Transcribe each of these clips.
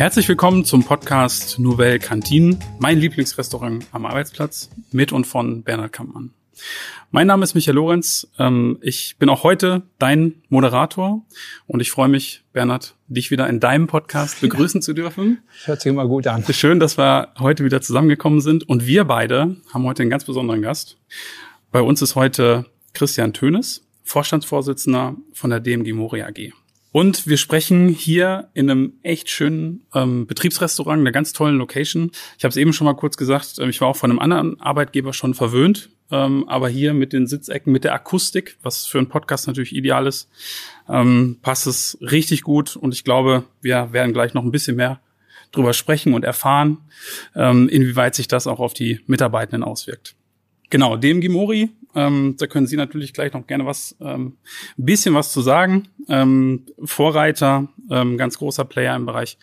Herzlich willkommen zum Podcast Nouvelle Cantine, mein Lieblingsrestaurant am Arbeitsplatz, mit und von Bernhard Kampmann. Mein Name ist Michael Lorenz. Ähm, ich bin auch heute dein Moderator und ich freue mich, Bernhard, dich wieder in deinem Podcast begrüßen zu dürfen. Hört sich immer gut an. Schön, dass wir heute wieder zusammengekommen sind und wir beide haben heute einen ganz besonderen Gast. Bei uns ist heute Christian Tönes, Vorstandsvorsitzender von der DMG Mori AG. Und wir sprechen hier in einem echt schönen ähm, Betriebsrestaurant, einer ganz tollen Location. Ich habe es eben schon mal kurz gesagt, äh, ich war auch von einem anderen Arbeitgeber schon verwöhnt, ähm, aber hier mit den Sitzecken, mit der Akustik, was für einen Podcast natürlich ideal ist, ähm, passt es richtig gut. Und ich glaube, wir werden gleich noch ein bisschen mehr drüber sprechen und erfahren, ähm, inwieweit sich das auch auf die Mitarbeitenden auswirkt. Genau, dem Gimori, ähm, da können Sie natürlich gleich noch gerne was, ähm, ein bisschen was zu sagen. Ähm, Vorreiter, ähm, ganz großer Player im Bereich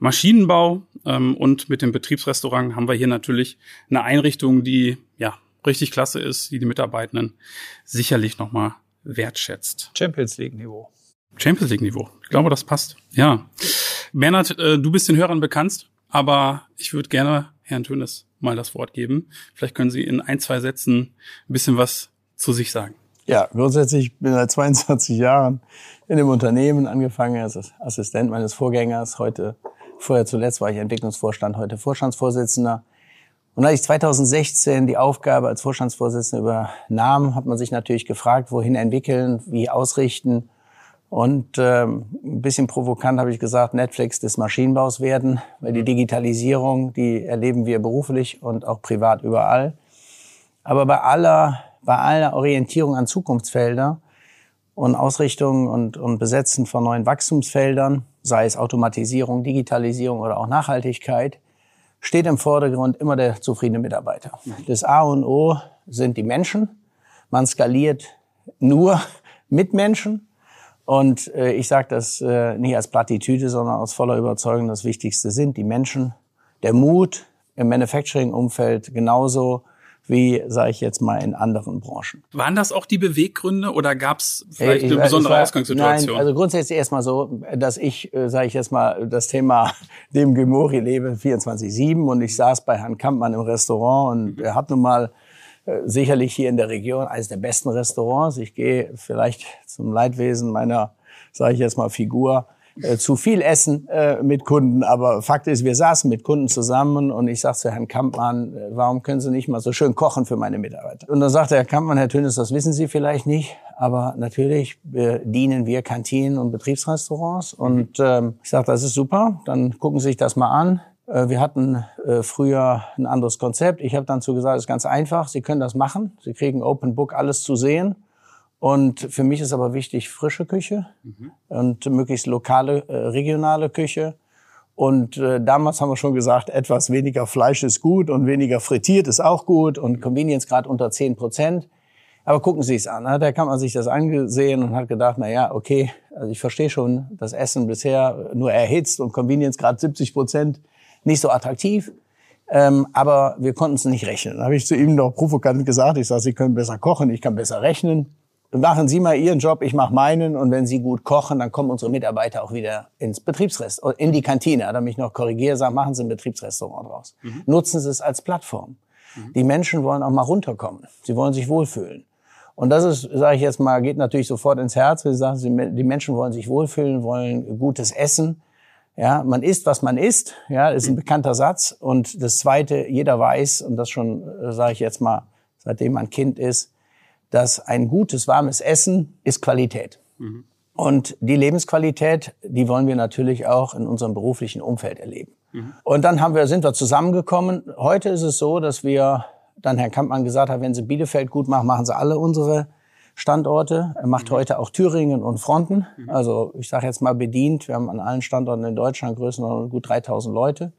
Maschinenbau ähm, und mit dem Betriebsrestaurant haben wir hier natürlich eine Einrichtung, die ja richtig klasse ist, die die Mitarbeitenden sicherlich nochmal wertschätzt. Champions League Niveau. Champions League Niveau. Ich glaube, das passt. Ja. Bernhard, äh, du bist den Hörern bekannt, aber ich würde gerne Herrn Tönes mal das Wort geben. Vielleicht können Sie in ein, zwei Sätzen ein bisschen was zu sich sagen. Ja, grundsätzlich bin ich seit 22 Jahren in dem Unternehmen angefangen als Assistent meines Vorgängers. Heute, vorher zuletzt war ich Entwicklungsvorstand, heute Vorstandsvorsitzender. Und als ich 2016 die Aufgabe als Vorstandsvorsitzender übernahm, hat man sich natürlich gefragt, wohin entwickeln, wie ausrichten. Und ähm, ein bisschen provokant habe ich gesagt, Netflix des Maschinenbaus werden, weil die Digitalisierung, die erleben wir beruflich und auch privat überall. Aber bei aller, bei aller Orientierung an Zukunftsfelder und Ausrichtung und, und Besetzen von neuen Wachstumsfeldern, sei es Automatisierung, Digitalisierung oder auch Nachhaltigkeit, steht im Vordergrund immer der zufriedene Mitarbeiter. Das A und O sind die Menschen. Man skaliert nur mit Menschen. Und äh, ich sage das äh, nicht als Plattitüde, sondern aus voller Überzeugung, das Wichtigste sind die Menschen, der Mut im Manufacturing-Umfeld genauso wie, sage ich jetzt mal, in anderen Branchen. Waren das auch die Beweggründe oder gab es vielleicht eine besondere war, Ausgangssituation? Nein, also grundsätzlich erstmal so, dass ich, äh, sage ich jetzt mal, das Thema dem Gemori lebe 24-7 und ich saß bei Herrn Kampmann im Restaurant und er hat nun mal äh, sicherlich hier in der Region eines der besten Restaurants. Ich gehe vielleicht zum Leidwesen meiner, sage ich jetzt mal, Figur äh, zu viel essen äh, mit Kunden. Aber Fakt ist, wir saßen mit Kunden zusammen und ich sagte zu Herrn Kampmann, äh, warum können Sie nicht mal so schön kochen für meine Mitarbeiter? Und dann sagte Herr Kampmann, Herr Tönes, das wissen Sie vielleicht nicht, aber natürlich dienen wir Kantinen und Betriebsrestaurants. Und ähm, ich sagte, das ist super, dann gucken Sie sich das mal an. Äh, wir hatten äh, früher ein anderes Konzept. Ich habe dazu gesagt, es ist ganz einfach. Sie können das machen. Sie kriegen Open Book alles zu sehen. Und für mich ist aber wichtig frische Küche mhm. und möglichst lokale, äh, regionale Küche. Und äh, damals haben wir schon gesagt, etwas weniger Fleisch ist gut und weniger frittiert ist auch gut und Convenience Grad unter 10 Prozent. Aber gucken Sie es an. Ne? Da kann man sich das angesehen und hat gedacht, na ja, okay, also ich verstehe schon, das Essen bisher nur erhitzt und Convenience Grad 70 Prozent nicht so attraktiv. Ähm, aber wir konnten es nicht rechnen. Da habe ich zu ihm noch provokant gesagt, ich sage, Sie können besser kochen, ich kann besser rechnen. Machen Sie mal Ihren Job, ich mache meinen. Und wenn Sie gut kochen, dann kommen unsere Mitarbeiter auch wieder ins Betriebsrestaurant, in die Kantine. Hat er mich noch korrigiert, sagt, machen Sie ein Betriebsrestaurant draus. Mhm. Nutzen Sie es als Plattform. Mhm. Die Menschen wollen auch mal runterkommen. Sie wollen sich wohlfühlen. Und das ist, sage ich jetzt mal, geht natürlich sofort ins Herz. Wir sagen, die Menschen wollen sich wohlfühlen, wollen gutes Essen. Ja, man isst, was man isst. Ja, ist ein bekannter Satz. Und das Zweite, jeder weiß, und das schon, äh, sage ich jetzt mal, seitdem man Kind ist, dass ein gutes, warmes Essen ist Qualität. Mhm. Und die Lebensqualität, die wollen wir natürlich auch in unserem beruflichen Umfeld erleben. Mhm. Und dann haben wir, sind wir zusammengekommen. Heute ist es so, dass wir dann Herr Kampmann gesagt hat, wenn Sie Bielefeld gut machen, machen Sie alle unsere Standorte. Er macht mhm. heute auch Thüringen und Fronten. Mhm. Also ich sage jetzt mal bedient. Wir haben an allen Standorten in Deutschland Größenordnung gut 3000 Leute.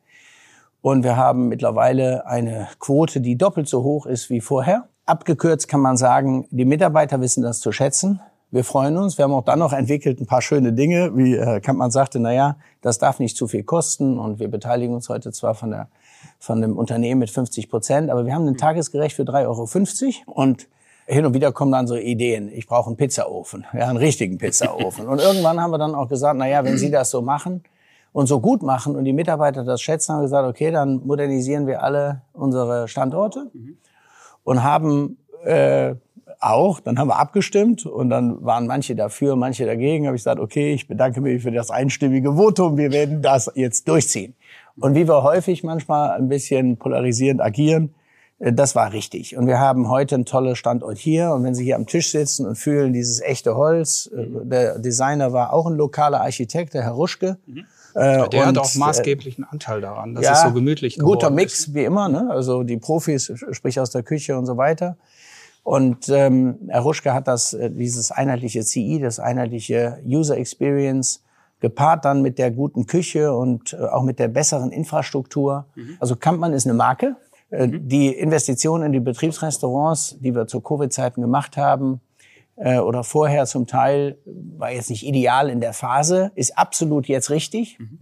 Und wir haben mittlerweile eine Quote, die doppelt so hoch ist wie vorher. Abgekürzt kann man sagen, die Mitarbeiter wissen das zu schätzen. Wir freuen uns. Wir haben auch dann noch entwickelt ein paar schöne Dinge, wie Herr Kampmann sagte, na ja, das darf nicht zu viel kosten und wir beteiligen uns heute zwar von der von dem Unternehmen mit 50 Prozent, aber wir haben ein mhm. Tagesgerecht für 3,50 Euro und hin und wieder kommen dann so Ideen, ich brauche einen Pizzaofen, ja, einen richtigen Pizzaofen. und irgendwann haben wir dann auch gesagt, na ja, wenn Sie das so machen und so gut machen und die Mitarbeiter das schätzen, haben gesagt, okay, dann modernisieren wir alle unsere Standorte mhm. und haben äh, auch, dann haben wir abgestimmt und dann waren manche dafür, manche dagegen. Habe ich gesagt, okay, ich bedanke mich für das einstimmige Votum, wir werden das jetzt durchziehen. Und wie wir häufig manchmal ein bisschen polarisierend agieren, das war richtig. Und wir haben heute einen tollen Standort hier. Und wenn Sie hier am Tisch sitzen und fühlen dieses echte Holz, äh, der Designer war auch ein lokaler Architekt, der Herr Ruschke. Mhm. Äh, der hat auch maßgeblichen Anteil daran, dass ja, es so gemütlich geworden guter Mix, ist. wie immer. Ne? Also die Profis, sprich aus der Küche und so weiter. Und ähm, Herr Ruschke hat das, dieses einheitliche CI, das einheitliche User Experience, gepaart dann mit der guten Küche und auch mit der besseren Infrastruktur. Mhm. Also Kampmann ist eine Marke, äh, mhm. Die Investitionen in die Betriebsrestaurants, die wir zu Covid-Zeiten gemacht haben, äh, oder vorher zum Teil, war jetzt nicht ideal in der Phase, ist absolut jetzt richtig. Mhm.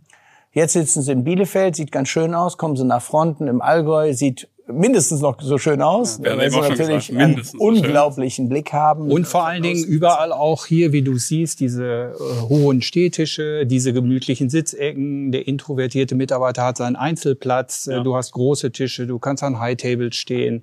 Jetzt sitzen sie in Bielefeld, sieht ganz schön aus, kommen sie nach Fronten im Allgäu, sieht mindestens noch so schön aus, ja, weil sie natürlich gesagt, einen unglaublichen so Blick haben. Und vor allen Dingen überall auch hier, wie du siehst, diese äh, hohen Stehtische, diese gemütlichen Sitzecken. Der introvertierte Mitarbeiter hat seinen Einzelplatz. Äh, ja. Du hast große Tische, du kannst an High Table stehen.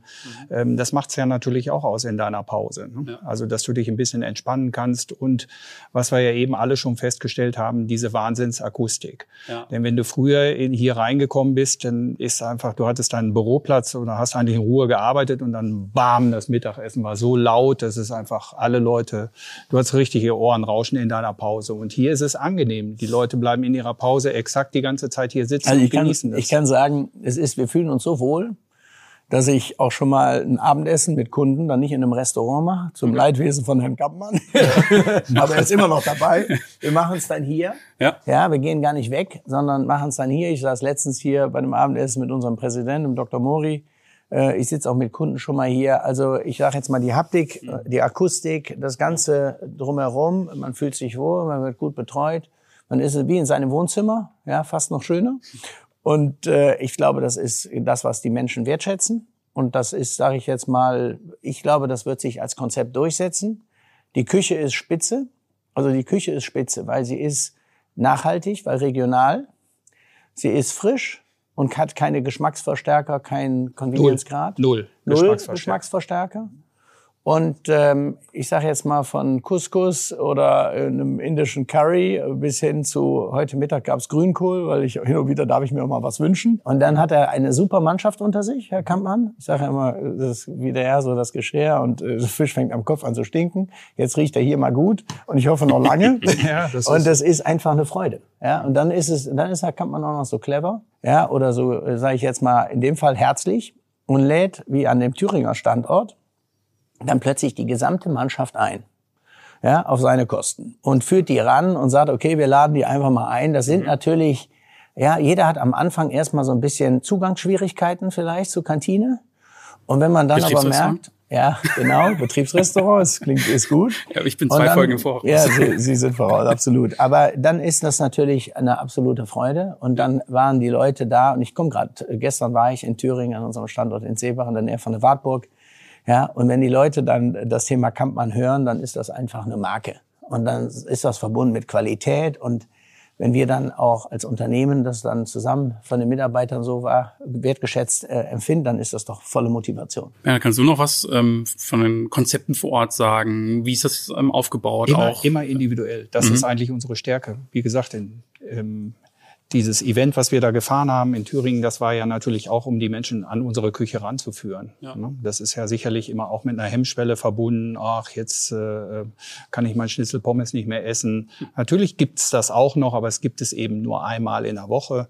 Mhm. Ähm, das macht's ja natürlich auch aus in deiner Pause. Ne? Ja. Also, dass du dich ein bisschen entspannen kannst und was wir ja eben alle schon festgestellt haben, diese Wahnsinnsakustik. Denn wenn du früher in, hier reingekommen bist, dann ist einfach, du hattest deinen Büroplatz oder hast eigentlich in Ruhe gearbeitet und dann bam, das Mittagessen war so laut, dass es einfach alle Leute, du hast richtige Ohren rauschen in deiner Pause. Und hier ist es angenehm. Die Leute bleiben in ihrer Pause exakt die ganze Zeit hier sitzen also und genießen kann, das. Ich kann sagen, es ist, wir fühlen uns so wohl, dass ich auch schon mal ein Abendessen mit Kunden dann nicht in einem Restaurant mache, zum mhm. Leidwesen von Herrn Kappmann. Aber er ist immer noch dabei. Wir machen es dann hier. Ja. ja, wir gehen gar nicht weg, sondern machen es dann hier. Ich saß letztens hier bei einem Abendessen mit unserem Präsidenten, dem Dr. Mori. Äh, ich sitze auch mit Kunden schon mal hier. Also ich sage jetzt mal die Haptik, mhm. die Akustik, das Ganze drumherum. Man fühlt sich wohl, man wird gut betreut. Man ist wie in seinem Wohnzimmer, ja, fast noch schöner. Und äh, ich glaube, das ist das, was die Menschen wertschätzen. Und das ist, sage ich jetzt mal, ich glaube, das wird sich als Konzept durchsetzen. Die Küche ist spitze. Also die Küche ist spitze, weil sie ist nachhaltig, weil regional. Sie ist frisch und hat keine Geschmacksverstärker, keinen Convenience-Grad. Null. Null. Null Geschmacksverstärker. Geschmacksverstärker. Und ähm, ich sage jetzt mal von Couscous oder einem indischen Curry bis hin zu heute Mittag gab's Grünkohl, weil ich hin und wieder darf ich mir auch mal was wünschen. Und dann hat er eine super Mannschaft unter sich, Herr Kampmann. Ich sage immer, das ist wie der so das Geschirr und äh, der Fisch fängt am Kopf an zu stinken. Jetzt riecht er hier mal gut und ich hoffe noch lange. ja, das und das ist einfach eine Freude. Ja, und dann ist es, dann ist Herr Kampmann auch noch so clever, ja, oder so, äh, sage ich jetzt mal in dem Fall herzlich und lädt wie an dem Thüringer Standort dann plötzlich die gesamte Mannschaft ein. Ja, auf seine Kosten. Und führt die ran und sagt, okay, wir laden die einfach mal ein. Das sind mhm. natürlich, ja, jeder hat am Anfang erstmal so ein bisschen Zugangsschwierigkeiten vielleicht zur Kantine. Und wenn man dann aber merkt, ja, genau, Betriebsrestaurant, das klingt, ist gut. Ja, ich bin zwei dann, Folgen im Voraus. Ja, Sie, Sie sind voraus, absolut. Aber dann ist das natürlich eine absolute Freude. Und dann waren die Leute da, und ich komme gerade, gestern war ich in Thüringen an unserem Standort in Seebach in der Nähe von der Wartburg. Ja, und wenn die Leute dann das Thema Kampmann hören, dann ist das einfach eine Marke. Und dann ist das verbunden mit Qualität. Und wenn wir dann auch als Unternehmen das dann zusammen von den Mitarbeitern so war, wertgeschätzt äh, empfinden, dann ist das doch volle Motivation. Ja, kannst du noch was ähm, von den Konzepten vor Ort sagen? Wie ist das ähm, aufgebaut? Immer, auch? immer individuell. Das mhm. ist eigentlich unsere Stärke. Wie gesagt, in, ähm, dieses Event, was wir da gefahren haben in Thüringen, das war ja natürlich auch, um die Menschen an unsere Küche ranzuführen. Ja. Ne? Das ist ja sicherlich immer auch mit einer Hemmschwelle verbunden. Ach, jetzt äh, kann ich mein Schnitzel Pommes nicht mehr essen. Natürlich gibt's das auch noch, aber es gibt es eben nur einmal in der Woche.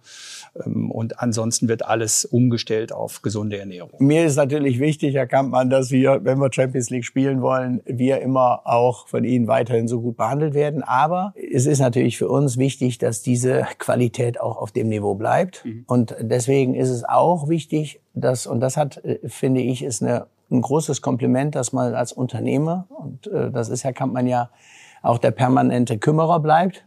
Ähm, und ansonsten wird alles umgestellt auf gesunde Ernährung. Mir ist natürlich wichtig, Herr Kampmann, dass wir, wenn wir Champions League spielen wollen, wir immer auch von Ihnen weiterhin so gut behandelt werden. Aber es ist natürlich für uns wichtig, dass diese Qualität Qualität auch auf dem Niveau bleibt. Mhm. Und deswegen ist es auch wichtig, dass, und das hat, äh, finde ich, ist eine, ein großes Kompliment, dass man als Unternehmer, und äh, das ist Herr Kampmann ja auch der permanente Kümmerer bleibt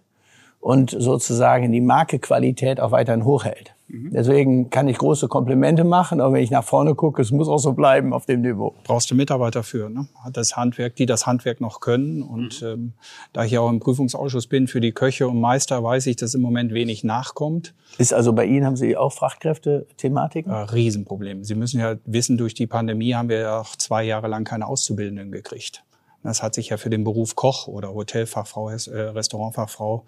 und sozusagen die Markequalität auch weiterhin hochhält. Mhm. Deswegen kann ich große Komplimente machen, aber wenn ich nach vorne gucke, es muss auch so bleiben auf dem Niveau. Brauchst du Mitarbeiter für, ne? Hat das Handwerk, die das Handwerk noch können. Und mhm. ähm, da ich ja auch im Prüfungsausschuss bin für die Köche und Meister, weiß ich, dass im Moment wenig nachkommt. Ist also bei Ihnen, haben Sie auch Fachkräfte-Thematiken? Äh, Riesenproblem. Sie müssen ja wissen, durch die Pandemie haben wir ja auch zwei Jahre lang keine Auszubildenden gekriegt. Das hat sich ja für den Beruf Koch oder Hotelfachfrau, äh, Restaurantfachfrau,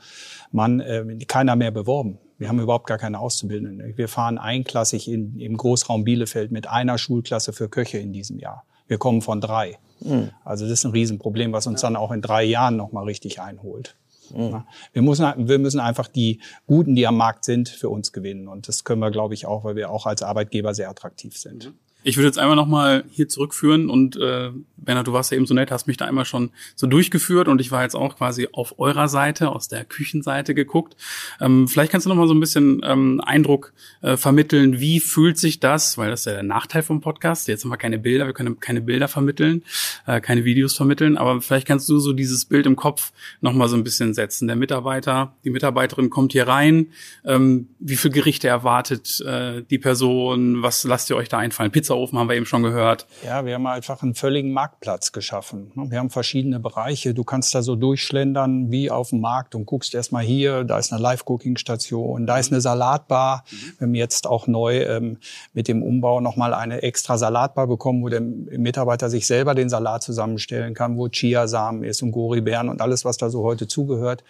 Mann, äh, keiner mehr beworben. Wir haben überhaupt gar keine Auszubildenden. Wir fahren einklassig in, im Großraum Bielefeld mit einer Schulklasse für Köche in diesem Jahr. Wir kommen von drei. Mhm. Also das ist ein Riesenproblem, was uns dann auch in drei Jahren nochmal richtig einholt. Mhm. Wir, müssen, wir müssen einfach die Guten, die am Markt sind, für uns gewinnen. Und das können wir, glaube ich, auch, weil wir auch als Arbeitgeber sehr attraktiv sind. Mhm. Ich würde jetzt einmal nochmal hier zurückführen und äh, Bernhard, du warst ja eben so nett, hast mich da einmal schon so durchgeführt und ich war jetzt auch quasi auf eurer Seite, aus der Küchenseite geguckt. Ähm, vielleicht kannst du nochmal so ein bisschen ähm, Eindruck äh, vermitteln, wie fühlt sich das, weil das ist ja der Nachteil vom Podcast, jetzt haben wir keine Bilder, wir können keine Bilder vermitteln, äh, keine Videos vermitteln, aber vielleicht kannst du so dieses Bild im Kopf nochmal so ein bisschen setzen. Der Mitarbeiter, die Mitarbeiterin kommt hier rein, ähm, wie viel Gerichte erwartet äh, die Person, was lasst ihr euch da einfallen? Pizza Pizzaofen haben wir eben schon gehört. Ja, wir haben einfach einen völligen Marktplatz geschaffen. Wir haben verschiedene Bereiche. Du kannst da so durchschlendern wie auf dem Markt und guckst erstmal hier, da ist eine Live-Cooking-Station, da ist eine Salatbar. Wir haben jetzt auch neu ähm, mit dem Umbau nochmal eine extra Salatbar bekommen, wo der Mitarbeiter sich selber den Salat zusammenstellen kann, wo Chiasamen ist und Goribeeren und alles, was da so heute zugehört.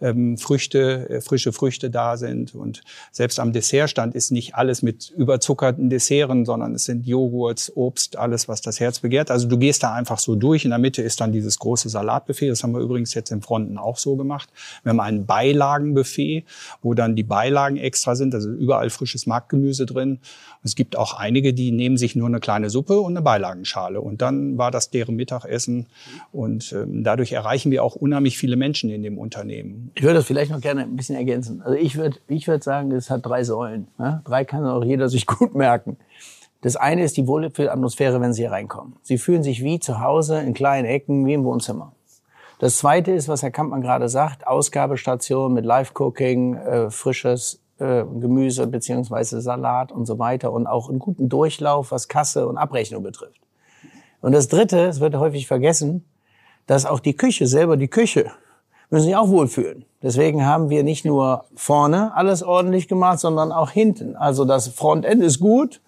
Ähm, Früchte, äh, frische Früchte da sind. Und selbst am Dessertstand ist nicht alles mit überzuckerten Desserten, sondern es sind Joghurts, Obst, alles, was das Herz begehrt. Also du gehst da einfach so durch. In der Mitte ist dann dieses große Salatbuffet. Das haben wir übrigens jetzt in Fronten auch so gemacht. Wir haben ein Beilagenbuffet, wo dann die Beilagen extra sind. Also überall frisches Marktgemüse drin. Es gibt auch einige, die nehmen sich nur eine kleine Suppe und eine Beilagenschale. Und dann war das deren Mittagessen. Und ähm, dadurch erreichen wir auch unheimlich viele Menschen in dem Unternehmen. Ich würde das vielleicht noch gerne ein bisschen ergänzen. Also ich würde ich würde sagen, es hat drei Säulen. Ne? Drei kann auch jeder sich gut merken. Das eine ist die Wohlfühlatmosphäre, wenn Sie hier reinkommen. Sie fühlen sich wie zu Hause in kleinen Ecken, wie im Wohnzimmer. Das zweite ist, was Herr Kampmann gerade sagt, Ausgabestation mit Live-Cooking, äh, frisches äh, Gemüse beziehungsweise Salat und so weiter und auch einen guten Durchlauf, was Kasse und Abrechnung betrifft. Und das Dritte, es wird häufig vergessen, dass auch die Küche selber, die Küche, müssen sich auch wohlfühlen. Deswegen haben wir nicht nur vorne alles ordentlich gemacht, sondern auch hinten. Also das Frontend ist gut,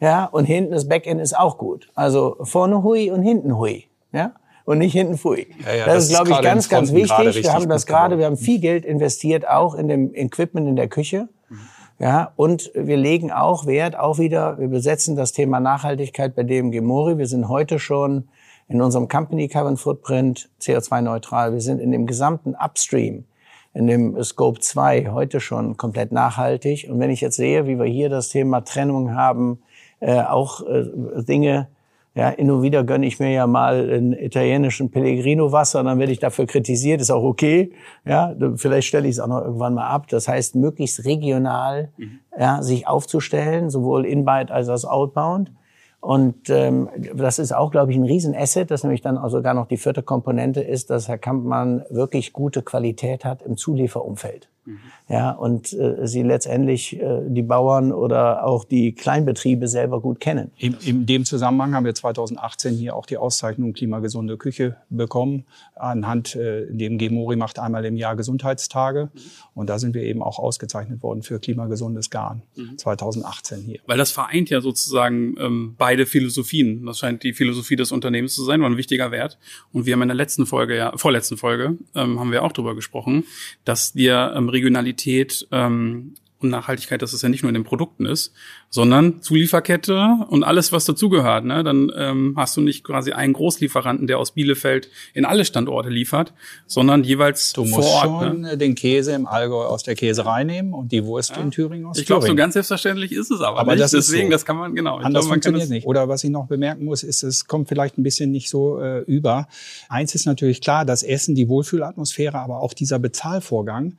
ja, und hinten das Backend ist auch gut. Also vorne hui und hinten hui, ja, und nicht hinten fui. Ja, ja, das, das, ist, glaube ich, ganz, ganz wichtig. Wir haben das gerade, wir haben viel Geld investiert, auch in dem Equipment in der Küche. Mhm. Ja, und wir legen auch Wert, auch wieder, wir besetzen das Thema Nachhaltigkeit bei DMG Mori. Wir sind heute schon in unserem Company Carbon Footprint CO2-neutral. Wir sind in dem gesamten Upstream, in dem Scope 2 heute schon komplett nachhaltig. Und wenn ich jetzt sehe, wie wir hier das Thema Trennung haben, äh, auch äh, Dinge, ja, hin und wieder gönne ich mir ja mal einen italienischen Pellegrino-Wasser, dann werde ich dafür kritisiert, ist auch okay. Ja, vielleicht stelle ich es auch noch irgendwann mal ab. Das heißt, möglichst regional mhm. ja, sich aufzustellen, sowohl inbound als auch outbound. Und ähm, das ist auch, glaube ich, ein Riesenasset, das nämlich dann auch sogar noch die vierte Komponente ist, dass Herr Kampmann wirklich gute Qualität hat im Zulieferumfeld. Mhm. Ja, und äh, sie letztendlich äh, die Bauern oder auch die Kleinbetriebe selber gut kennen. In, in dem Zusammenhang haben wir 2018 hier auch die Auszeichnung Klimagesunde Küche bekommen. Anhand äh, dem Gemori macht einmal im Jahr Gesundheitstage. Mhm. Und da sind wir eben auch ausgezeichnet worden für klimagesundes Garn mhm. 2018 hier. Weil das vereint ja sozusagen ähm, beide Philosophien. Das scheint die Philosophie des Unternehmens zu sein, war ein wichtiger Wert. Und wir haben in der letzten Folge, ja, vorletzten Folge, ähm, haben wir auch drüber gesprochen, dass wir ähm, Regionalität ähm, Nachhaltigkeit, dass es ja nicht nur in den Produkten ist, sondern Zulieferkette und alles, was dazugehört. Ne? Dann ähm, hast du nicht quasi einen Großlieferanten, der aus Bielefeld in alle Standorte liefert, sondern jeweils du vor Ort. Du musst schon ne? den Käse im Allgäu aus der Käserei nehmen und die Wurst ja. in Thüringen aus Ich glaube, so ganz selbstverständlich ist es aber, aber nicht. Das Deswegen, so. das kann man, genau. Anders glaub, man funktioniert nicht. Oder was ich noch bemerken muss, ist, es kommt vielleicht ein bisschen nicht so äh, über. Eins ist natürlich klar, das Essen, die Wohlfühlatmosphäre, aber auch dieser Bezahlvorgang.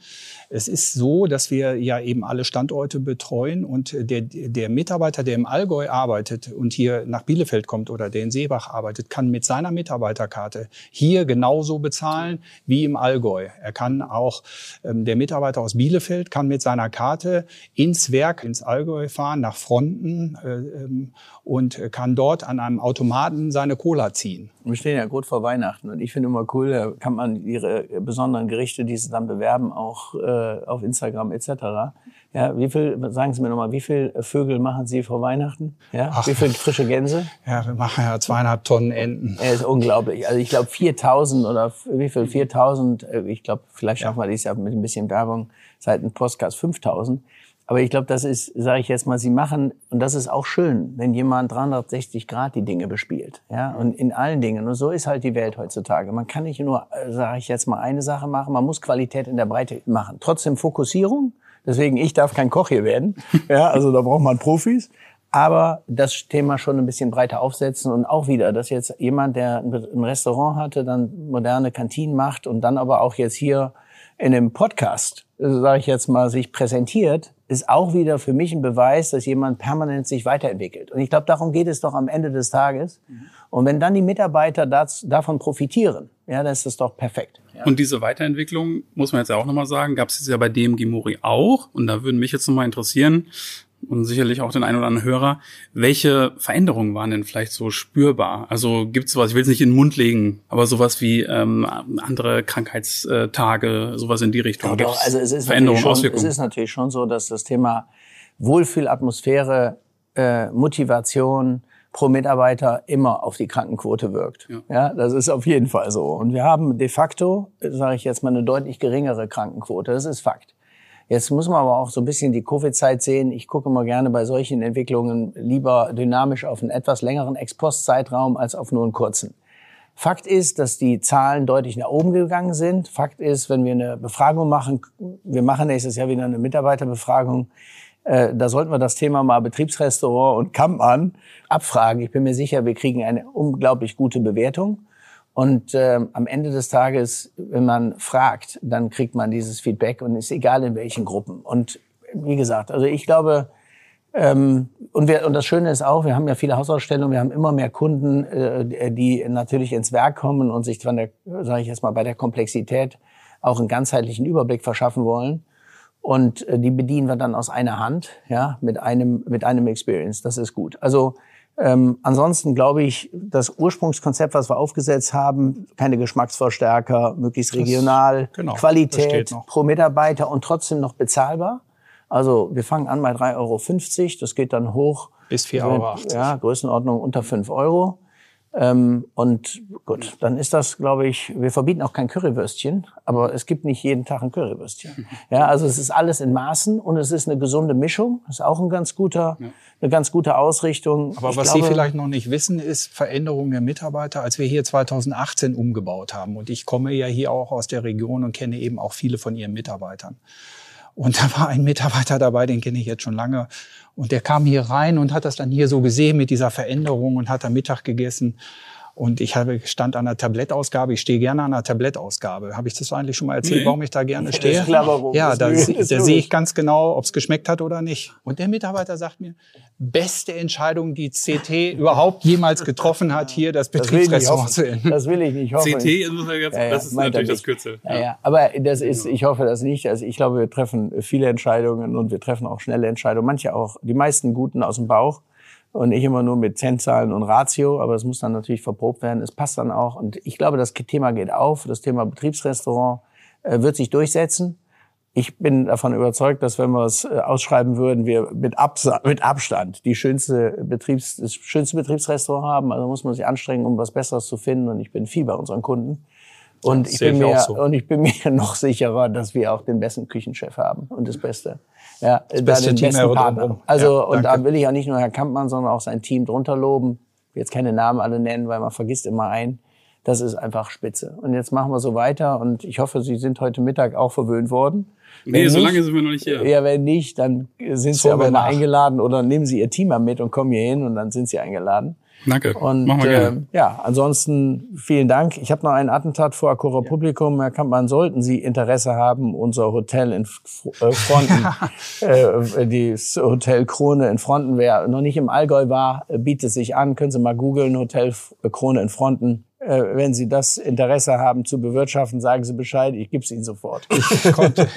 Es ist so, dass wir ja eben alle alle Standorte betreuen und der, der Mitarbeiter, der im Allgäu arbeitet und hier nach Bielefeld kommt oder der in Seebach arbeitet, kann mit seiner Mitarbeiterkarte hier genauso bezahlen wie im Allgäu. Er kann auch, ähm, der Mitarbeiter aus Bielefeld kann mit seiner Karte ins Werk, ins Allgäu fahren, nach Fronten äh, ähm, und kann dort an einem Automaten seine Cola ziehen. Wir stehen ja gut vor Weihnachten und ich finde immer cool, da kann man ihre besonderen Gerichte, die sie dann bewerben, auch äh, auf Instagram etc. Ja, wie viel, sagen Sie mir nochmal, wie viel Vögel machen Sie vor Weihnachten? Ja, Ach, wie viel frische Gänse? Ja, wir machen ja zweieinhalb Tonnen Enten. Ja, ist unglaublich. Also ich glaube 4000 oder wie viel? 4000, äh, ich glaube, vielleicht schaffen wir dies Jahr mit ein bisschen Werbung seit dem Podcast 5000. Aber ich glaube, das ist, sage ich jetzt mal, Sie machen, und das ist auch schön, wenn jemand 360 Grad die Dinge bespielt. Ja, und in allen Dingen. Und so ist halt die Welt heutzutage. Man kann nicht nur, äh, sage ich jetzt mal, eine Sache machen, man muss Qualität in der Breite machen. Trotzdem Fokussierung. Deswegen, ich darf kein Koch hier werden. Ja, also da braucht man Profis. Aber das Thema schon ein bisschen breiter aufsetzen und auch wieder, dass jetzt jemand, der ein Restaurant hatte, dann moderne Kantinen macht und dann aber auch jetzt hier in einem Podcast, sage ich jetzt mal, sich präsentiert, ist auch wieder für mich ein Beweis, dass jemand permanent sich weiterentwickelt. Und ich glaube, darum geht es doch am Ende des Tages. Und wenn dann die Mitarbeiter das, davon profitieren, ja, dann ist das doch perfekt. Ja. Und diese Weiterentwicklung, muss man jetzt auch nochmal sagen, gab es jetzt ja bei DMG Mori auch. Und da würden mich jetzt nochmal interessieren, und sicherlich auch den einen oder anderen Hörer. Welche Veränderungen waren denn vielleicht so spürbar? Also gibt es sowas, ich will es nicht in den Mund legen, aber sowas wie ähm, andere Krankheitstage, sowas in die Richtung. Ja, doch, also es ist, Veränderungen, schon, Auswirkungen? es ist natürlich schon so, dass das Thema Wohlfühlatmosphäre, äh, Motivation pro Mitarbeiter immer auf die Krankenquote wirkt. Ja. ja, das ist auf jeden Fall so. Und wir haben de facto, sage ich jetzt mal, eine deutlich geringere Krankenquote. Das ist Fakt. Jetzt muss man aber auch so ein bisschen die Covid-Zeit sehen. Ich gucke immer gerne bei solchen Entwicklungen lieber dynamisch auf einen etwas längeren Ex-Post-Zeitraum als auf nur einen kurzen. Fakt ist, dass die Zahlen deutlich nach oben gegangen sind. Fakt ist, wenn wir eine Befragung machen, wir machen nächstes Jahr wieder eine Mitarbeiterbefragung, äh, da sollten wir das Thema mal Betriebsrestaurant und Kampmann abfragen. Ich bin mir sicher, wir kriegen eine unglaublich gute Bewertung. Und äh, am Ende des Tages, wenn man fragt, dann kriegt man dieses Feedback und ist egal in welchen Gruppen. Und wie gesagt, also ich glaube, ähm, und, wir, und das Schöne ist auch, wir haben ja viele Hausausstellungen, wir haben immer mehr Kunden, äh, die natürlich ins Werk kommen und sich von der, sage ich jetzt mal, bei der Komplexität auch einen ganzheitlichen Überblick verschaffen wollen. Und äh, die bedienen wir dann aus einer Hand, ja, mit einem mit einem Experience. Das ist gut. Also ähm, ansonsten glaube ich, das Ursprungskonzept, was wir aufgesetzt haben, keine Geschmacksverstärker, möglichst regional, genau, Qualität pro Mitarbeiter und trotzdem noch bezahlbar. Also wir fangen an bei 3,50 Euro, das geht dann hoch. Bis 4,80 Euro. Ja, Größenordnung unter 5 Euro. Ähm, und gut, dann ist das, glaube ich, wir verbieten auch kein Currywürstchen, aber es gibt nicht jeden Tag ein Currywürstchen. Ja, also es ist alles in Maßen und es ist eine gesunde Mischung. Ist auch ein ganz guter, ja. eine ganz gute Ausrichtung. Aber ich was glaube, Sie vielleicht noch nicht wissen, ist Veränderung der Mitarbeiter, als wir hier 2018 umgebaut haben. Und ich komme ja hier auch aus der Region und kenne eben auch viele von Ihren Mitarbeitern. Und da war ein Mitarbeiter dabei, den kenne ich jetzt schon lange. Und der kam hier rein und hat das dann hier so gesehen mit dieser Veränderung und hat da Mittag gegessen. Und ich habe stand an der Tablettausgabe. Ich stehe gerne an der Tablettausgabe. Habe ich das eigentlich schon mal erzählt, nee. warum ich da gerne stehe? Klar, warum. Ja, da, da sehe ich ganz genau, ob es geschmeckt hat oder nicht. Und der Mitarbeiter sagt mir, beste Entscheidung, die CT überhaupt jemals getroffen hat, hier das Betriebsrestaurant zu enden. Das will ich nicht hoffen. CT ist, ja, das ist natürlich das Kürzel. Ja. Ja, aber das ist, ich hoffe das nicht. Also ich glaube, wir treffen viele Entscheidungen und wir treffen auch schnelle Entscheidungen. Manche auch, die meisten guten aus dem Bauch und nicht immer nur mit Zentzahlen und Ratio, aber es muss dann natürlich verprobt werden. Es passt dann auch. Und ich glaube, das Thema geht auf. Das Thema Betriebsrestaurant äh, wird sich durchsetzen. Ich bin davon überzeugt, dass wenn wir es äh, ausschreiben würden, wir mit, Abs mit Abstand die schönste Betriebs das schönste Betriebsrestaurant haben. Also muss man sich anstrengen, um was Besseres zu finden. Und ich bin viel bei unseren Kunden. Und ich, bin mir, so. und ich bin mir noch sicherer, dass wir auch den besten Küchenchef haben und das Beste. Ja, das beste Team besten Partner. Also, ja, und da will ich auch nicht nur Herr Kampmann, sondern auch sein Team drunter loben. Ich will jetzt keine Namen alle nennen, weil man vergisst immer einen. Das ist einfach spitze. Und jetzt machen wir so weiter und ich hoffe, Sie sind heute Mittag auch verwöhnt worden. Nee, wenn so lange sind wir noch nicht hier. Ja, wenn nicht, dann sind so Sie aber mal eingeladen oder nehmen Sie Ihr Team mal mit und kommen hier hin und dann sind Sie eingeladen. Danke. Und Machen wir gerne. Äh, ja, ansonsten vielen Dank. Ich habe noch ein Attentat vor Coro Publikum. Herr Kampmann, sollten Sie Interesse haben, unser Hotel in äh, Fronten, äh, das Hotel Krone in Fronten, wer noch nicht im Allgäu war, bietet sich an. Können Sie mal googeln, Hotel Krone in Fronten. Äh, wenn Sie das Interesse haben zu bewirtschaften, sagen Sie Bescheid, ich gebe es Ihnen sofort. Ich konnte,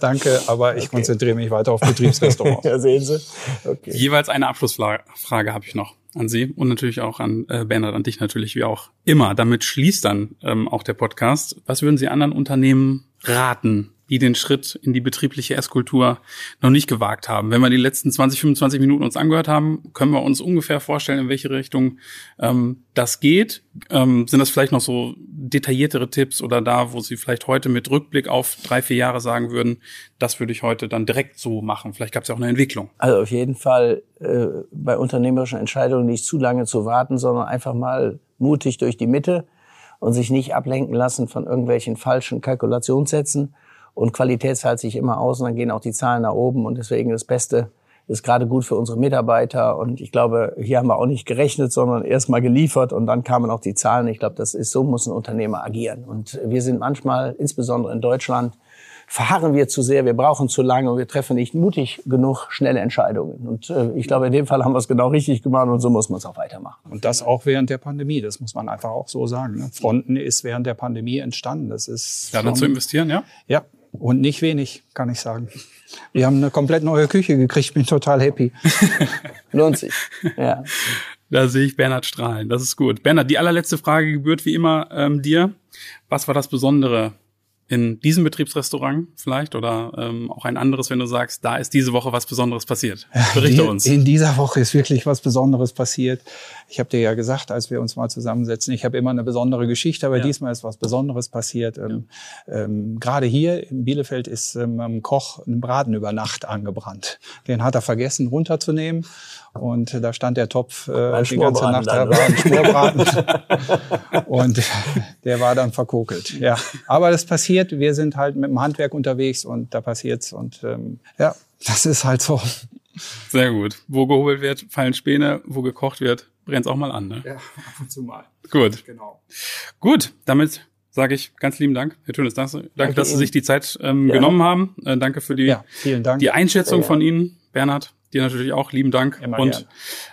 danke, aber ich okay. konzentriere mich weiter auf Betriebsrestaurants. ja, sehen Sie. Okay. Jeweils eine Abschlussfrage habe ich noch an Sie und natürlich auch an äh, Bernhard, an dich natürlich wie auch immer. Damit schließt dann ähm, auch der Podcast. Was würden Sie anderen Unternehmen raten, die den Schritt in die betriebliche Esskultur noch nicht gewagt haben. Wenn wir die letzten 20, 25 Minuten uns angehört haben, können wir uns ungefähr vorstellen, in welche Richtung ähm, das geht. Ähm, sind das vielleicht noch so detailliertere Tipps oder da, wo Sie vielleicht heute mit Rückblick auf drei, vier Jahre sagen würden, das würde ich heute dann direkt so machen. Vielleicht gab es ja auch eine Entwicklung. Also auf jeden Fall äh, bei unternehmerischen Entscheidungen nicht zu lange zu warten, sondern einfach mal mutig durch die Mitte und sich nicht ablenken lassen von irgendwelchen falschen Kalkulationssätzen und Qualität zahlt sich immer aus und dann gehen auch die Zahlen nach oben und deswegen das Beste ist gerade gut für unsere Mitarbeiter und ich glaube, hier haben wir auch nicht gerechnet, sondern erst mal geliefert und dann kamen auch die Zahlen. Ich glaube, das ist so muss ein Unternehmer agieren und wir sind manchmal, insbesondere in Deutschland, verharren wir zu sehr, wir brauchen zu lange und wir treffen nicht mutig genug schnelle Entscheidungen. Und äh, ich glaube, in dem Fall haben wir es genau richtig gemacht und so muss man es auch weitermachen. Und das auch während der Pandemie, das muss man einfach auch so sagen. Ne? Fronten ist während der Pandemie entstanden. Das ist ja, dann zu investieren, ja? Ja, und nicht wenig, kann ich sagen. Wir haben eine komplett neue Küche gekriegt, bin total happy. Lohnt sich. Ja. Da sehe ich Bernhard strahlen. Das ist gut. Bernhard, die allerletzte Frage gebührt wie immer ähm, dir. Was war das Besondere in diesem Betriebsrestaurant vielleicht oder ähm, auch ein anderes, wenn du sagst, da ist diese Woche was Besonderes passiert. Berichte uns. In dieser Woche ist wirklich was Besonderes passiert. Ich habe dir ja gesagt, als wir uns mal zusammensetzen, ich habe immer eine besondere Geschichte, aber ja. diesmal ist was Besonderes passiert. Ja. Ähm, ähm, Gerade hier in Bielefeld ist ähm, am Koch ein Braten über Nacht angebrannt. Den hat er vergessen runterzunehmen und da stand der Topf äh, die ganze Nacht, da war ein Schmorbraten. und der war dann verkokelt. Ja, aber das passiert. Wir sind halt mit dem Handwerk unterwegs und da passiert's. Und ähm, ja, das ist halt so. Sehr gut. Wo gehobelt wird, fallen Späne. Wo gekocht wird, brennt's auch mal an. Ne? Ja, ab und zu mal. Gut. Genau. Gut, damit sage ich ganz lieben Dank, Herr Tönes. Danke, danke dass Sie sich die Zeit ähm, ja. genommen haben. Äh, danke für die, ja, vielen Dank. die Einschätzung ja, von Ihnen, Bernhard. Dir natürlich auch lieben Dank. Immer und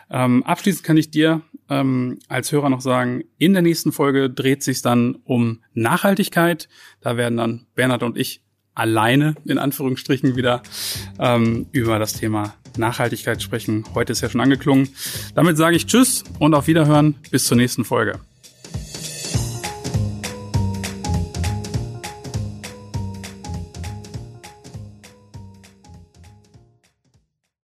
ähm, abschließend kann ich dir ähm, als Hörer noch sagen, in der nächsten Folge dreht sich dann um Nachhaltigkeit. Da werden dann Bernhard und ich alleine in Anführungsstrichen wieder ähm, über das Thema Nachhaltigkeit sprechen. Heute ist ja schon angeklungen. Damit sage ich Tschüss und auf Wiederhören. Bis zur nächsten Folge.